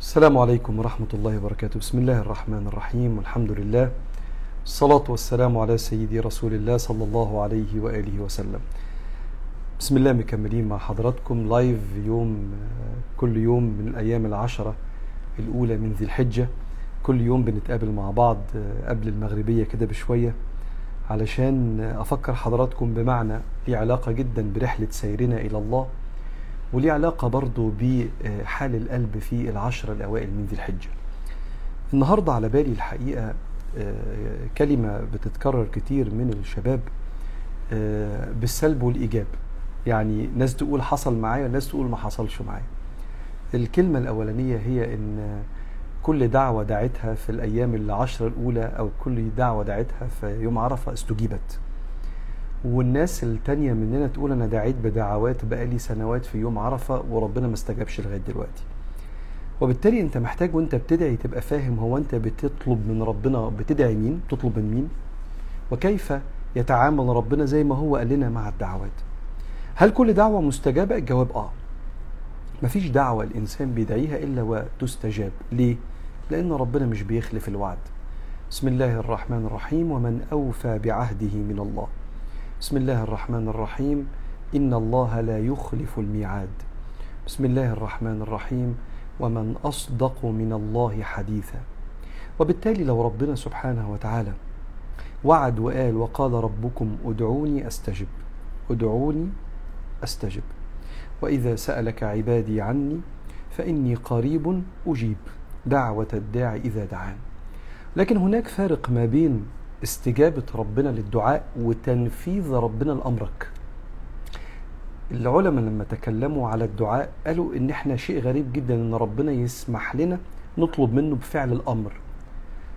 السلام عليكم ورحمة الله وبركاته. بسم الله الرحمن الرحيم. والحمد لله. الصلاة والسلام على سيدي رسول الله صلى الله عليه وآله وسلم. بسم الله مكملين مع حضراتكم لايف يوم كل يوم من الأيام العشرة الأولى من ذي الحجة. كل يوم بنتقابل مع بعض قبل المغربية كده بشوية علشان أفكر حضراتكم بمعنى ليه علاقة جدا برحلة سيرنا إلى الله. وليه علاقة برضو بحال القلب في العشر الأوائل من ذي الحجة. النهاردة على بالي الحقيقة كلمة بتتكرر كتير من الشباب بالسلب والإيجاب. يعني ناس تقول حصل معايا وناس تقول ما حصلش معايا. الكلمة الأولانية هي إن كل دعوة دعتها في الأيام العشر الأولى أو كل دعوة دعتها في يوم عرفة استجيبت. والناس التانية مننا تقول أنا دعيت بدعوات بقالي سنوات في يوم عرفة وربنا ما استجابش لغاية دلوقتي. وبالتالي أنت محتاج وأنت بتدعي تبقى فاهم هو أنت بتطلب من ربنا بتدعي مين؟ بتطلب من مين؟ وكيف يتعامل ربنا زي ما هو قال لنا مع الدعوات؟ هل كل دعوة مستجابة؟ الجواب آه. مفيش دعوة الإنسان بيدعيها إلا وتستجاب. ليه؟ لأن ربنا مش بيخلف الوعد. بسم الله الرحمن الرحيم. ومن أوفى بعهده من الله. بسم الله الرحمن الرحيم إن الله لا يخلف الميعاد بسم الله الرحمن الرحيم ومن أصدق من الله حديثا وبالتالي لو ربنا سبحانه وتعالى وعد وقال وقال ربكم ادعوني أستجب ادعوني أستجب وإذا سألك عبادي عني فإني قريب أجيب دعوة الداعي إذا دعان لكن هناك فارق ما بين استجابة ربنا للدعاء وتنفيذ ربنا لأمرك. العلماء لما تكلموا على الدعاء قالوا إن إحنا شيء غريب جدا إن ربنا يسمح لنا نطلب منه بفعل الأمر.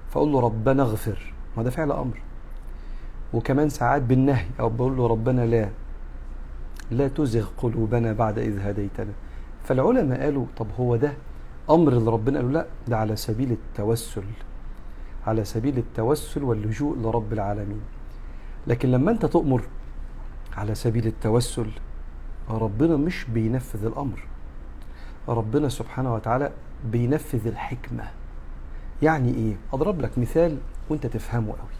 فأقول له ربنا اغفر ما ده فعل أمر. وكمان ساعات بالنهي أو بقول له ربنا لا لا تزغ قلوبنا بعد إذ هديتنا. فالعلماء قالوا طب هو ده أمر اللي ربنا قالوا لا ده على سبيل التوسل. على سبيل التوسل واللجوء لرب العالمين. لكن لما أنت تؤمر على سبيل التوسل ربنا مش بينفذ الأمر. ربنا سبحانه وتعالى بينفذ الحكمة. يعني إيه؟ أضرب لك مثال وأنت تفهمه قوي.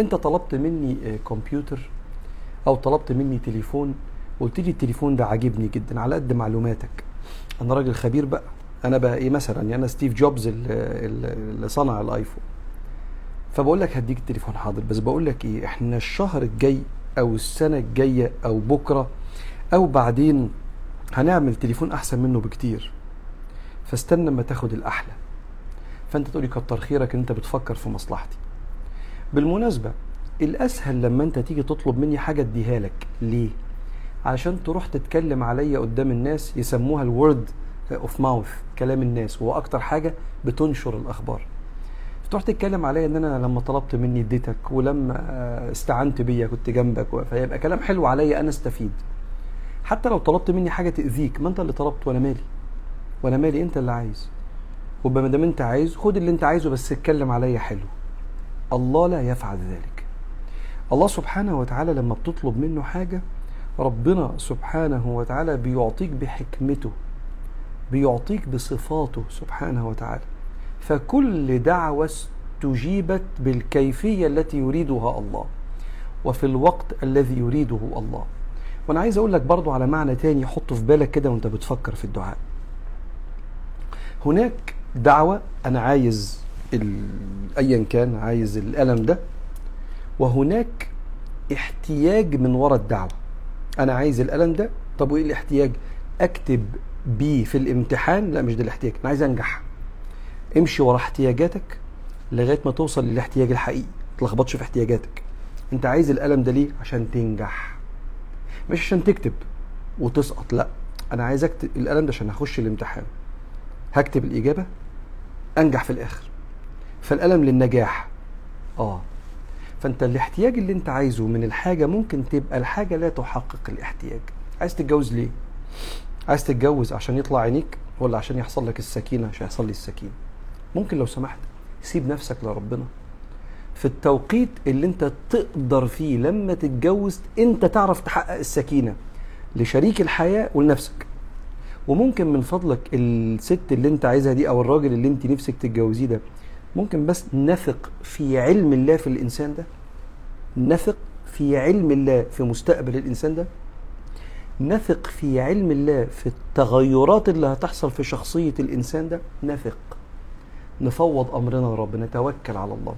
أنت طلبت مني كمبيوتر أو طلبت مني تليفون قلت لي التليفون ده عاجبني جدا على قد معلوماتك. أنا راجل خبير بقى. أنا بقى إيه مثلا؟ يعني أنا ستيف جوبز اللي صنع الآيفون. فبقول لك هديك التليفون حاضر بس بقول لك إيه إحنا الشهر الجاي أو السنة الجاية أو بكرة أو بعدين هنعمل تليفون أحسن منه بكتير. فاستنى ما تاخد الأحلى. فأنت تقولي كتر خيرك إن أنت بتفكر في مصلحتي. بالمناسبة الأسهل لما أنت تيجي تطلب مني حاجة أديها لك. ليه؟ علشان تروح تتكلم عليا قدام الناس يسموها الورد اوف ماوث كلام الناس. وهو أكتر حاجة بتنشر الأخبار. تروح تتكلم عليا إن أنا لما طلبت مني اديتك ولما استعنت بيا كنت جنبك فيبقى كلام حلو عليا أنا استفيد. حتى لو طلبت مني حاجة تأذيك ما أنت اللي طلبت وأنا مالي. وأنا مالي أنت اللي عايز. وما دام أنت عايز خد اللي أنت عايزه بس اتكلم عليا حلو. الله لا يفعل ذلك. الله سبحانه وتعالى لما بتطلب منه حاجة ربنا سبحانه وتعالى بيعطيك بحكمته بيعطيك بصفاته سبحانه وتعالى. فكل دعوة استجيبت بالكيفية التي يريدها الله وفي الوقت الذي يريده الله. وأنا عايز أقول لك برضو على معنى تاني حطه في بالك كده وأنت بتفكر في الدعاء. هناك دعوة أنا عايز ايا كان عايز الألم ده وهناك احتياج من وراء الدعوة. أنا عايز الألم ده طب وإيه الاحتياج؟ أكتب بيه في الامتحان لا مش ده الاحتياج أنا عايز انجح امشي ورا احتياجاتك لغاية ما توصل للاحتياج الحقيقي. ما تلخبطش في احتياجاتك. انت عايز القلم ده ليه؟ عشان تنجح. مش عشان تكتب وتسقط لا. أنا عايز أكتب القلم ده عشان هخش الامتحان. هكتب الإجابة أنجح في الآخر. فالقلم للنجاح. آه. فأنت الاحتياج اللي أنت عايزه من الحاجة ممكن تبقى الحاجة لا تحقق الاحتياج. عايز تتجوز ليه؟ عايز تتجوز عشان يطلع عينيك ولا عشان يحصل لك السكينة؟ عشان يحصل لي السكينة. ممكن لو سمحت سيب نفسك لربنا. في التوقيت اللي انت تقدر فيه لما تتجوز انت تعرف تحقق السكينة لشريك الحياة ولنفسك. وممكن من فضلك الست اللي انت عايزها دي أو الراجل اللي انت نفسك تتجوزيه ده ممكن بس نثق في علم الله في الإنسان ده نثق في علم الله في مستقبل الإنسان ده نثق في علم الله في التغيرات اللي هتحصل في شخصية الإنسان ده نثق. نفوض أمرنا لربنا نتوكل على الله.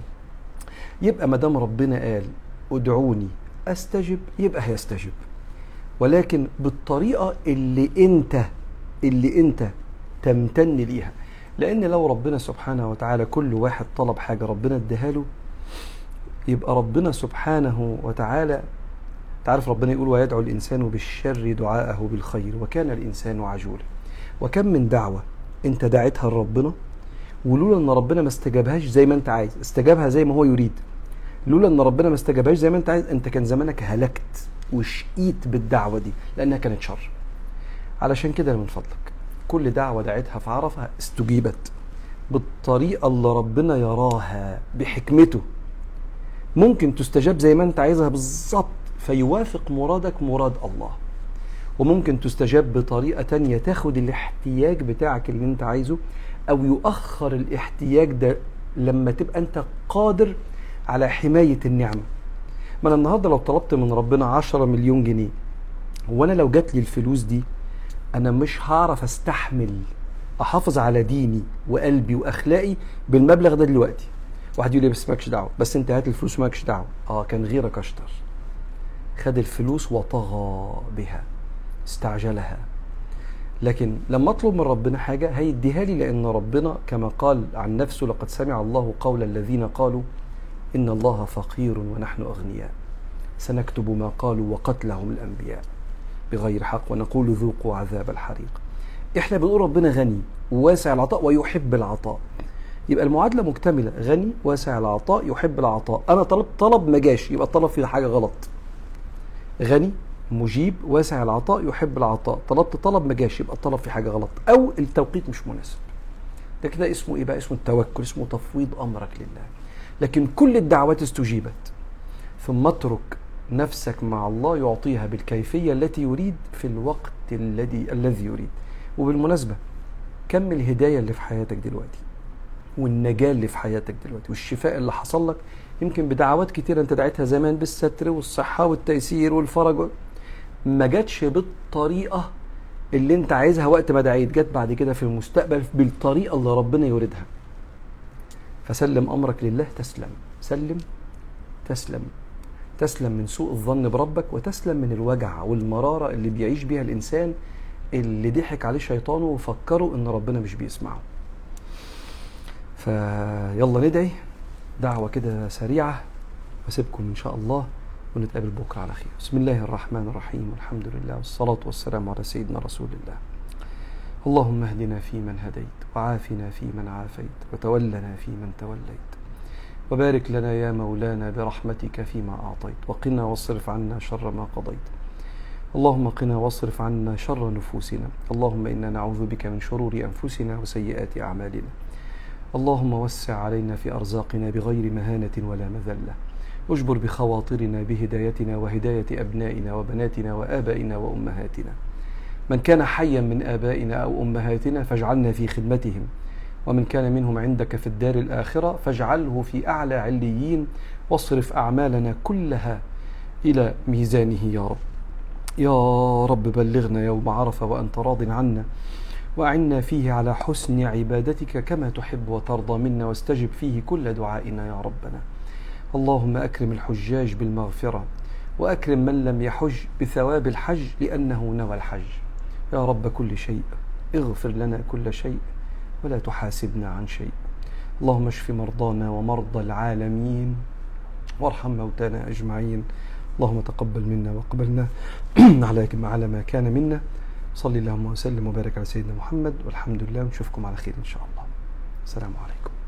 يبقى ما دام ربنا قال ادعوني أستجب يبقى هيستجب ولكن بالطريقة اللي أنت اللي أنت تمتن ليها. لأن لو ربنا سبحانه وتعالى كل واحد طلب حاجة ربنا اداها له يبقى ربنا سبحانه وتعالى تعرف ربنا يقول ويدعو الإنسان بالشر دعاءه بالخير وكان الإنسان عجولا. وكم من دعوة أنت دعيتها لربنا؟ ولولا أن ربنا ما استجابهاش زي ما أنت عايز استجابها زي ما هو يريد. لولا أن ربنا ما استجابهاش زي ما أنت عايز أنت كان زمانك هلكت وشقيت بالدعوة دي لأنها كانت شر. علشان كده من فضلك كل دعوة دعيتها في عرفة استجيبت بالطريقة اللي ربنا يراها بحكمته. ممكن تستجاب زي ما انت عايزها بالظبط فيوافق مرادك مراد الله. وممكن تستجاب بطريقة تانية تاخد الاحتياج بتاعك اللي انت عايزه أو يؤخر الاحتياج ده لما تبقى أنت قادر على حماية النعمة. ما أنا النهاردة لو طلبت من ربنا عشرة مليون جنيه وأنا لو جات لي الفلوس دي أنا مش هعرف أستحمل أحافظ على ديني وقلبي وأخلاقي بالمبلغ ده دلوقتي. واحد يقول لي بس مالكش دعوة بس أنت هات الفلوس مالكش دعوة. آه كان غيرك أشطر. خد الفلوس وطغى بها استعجلها. لكن لما اطلب من ربنا حاجة هيديها لي لأن ربنا كما قال عن نفسه لقد سمع الله قول الذين قالوا إن الله فقير ونحن أغنياء سنكتب ما قالوا وقتلهم الأنبياء بغير حق ونقول ذوقوا عذاب الحريق إحنا بنقول ربنا غني وواسع العطاء ويحب العطاء. يبقى المعادلة مكتملة غني واسع العطاء يحب العطاء. أنا طلبت طلب ما جاش يبقى الطلب فيه حاجة غلط. غني مجيب واسع العطاء يحب العطاء. طلبت طلب ما جاش يبقى الطلب فيه حاجة غلط. أو التوقيت مش مناسب. ده كده اسمه إيه بقى؟ اسمه التوكل اسمه تفويض أمرك لله. لكن كل الدعوات استجيبت. ثم اترك نفسك مع الله يعطيها بالكيفية التي يريد في الوقت الذي الذي يريد. وبالمناسبة كم الهداية اللي في حياتك دلوقتي؟ والنجاة اللي في حياتك دلوقتي؟ والشفاء اللي حصل لك؟ يمكن بدعوات كتيرة أنت دعيتها زمان بالستر والصحة والتيسير والفرج ما جاتش بالطريقة اللي انت عايزها وقت ما دعيت جت بعد كده في المستقبل بالطريقة اللي ربنا يريدها فسلم أمرك لله تسلم. سلم تسلم. تسلم من سوء الظن بربك وتسلم من الوجع والمرارة اللي بيعيش بيها الإنسان اللي ضحك عليه شيطانه وفكره إن ربنا مش بيسمعه. فيلا ندعي دعوة كده سريعة وأسيبكم إن شاء الله. ونتقابل بكرة على خير. بسم الله الرحمن الرحيم. والحمد لله والصلاة والسلام على سيدنا رسول الله. اللهم اهدنا فيمن هديت وعافنا فيمن عافيت وتولنا فيمن توليت وبارك لنا يا مولانا برحمتك فيما أعطيت وقنا واصرف عنا شر ما قضيت. اللهم قنا واصرف عنا شر نفوسنا. اللهم إنا نعوذ بك من شرور أنفسنا وسيئات أعمالنا. اللهم وسع علينا في أرزاقنا بغير مهانة ولا مذلة. اجبر بخواطرنا بهدايتنا وهداية أبنائنا وبناتنا وآبائنا وأمهاتنا. من كان حيا من آبائنا أو أمهاتنا فاجعلنا في خدمتهم ومن كان منهم عندك في الدار الآخرة فاجعله في أعلى عليين واصرف أعمالنا كلها إلى ميزانه يا رب. يا رب بلغنا يوم عرفة وأنت راض عنا وأعنا فيه على حسن عبادتك كما تحب وترضى منا واستجب فيه كل دعائنا يا ربنا. اللهم أكرم الحجاج بالمغفرة وأكرم من لم يحج بثواب الحج لأنه نوى الحج. يا رب كل شيء اغفر لنا كل شيء ولا تحاسبنا عن شيء. اللهم اشف مرضانا ومرضى العالمين وارحم موتانا أجمعين. اللهم تقبل منا وقبلنا على ما كان منا. صلي اللهم وسلم وبارك على سيدنا محمد والحمد لله. ونشوفكم على خير إن شاء الله. السلام عليكم.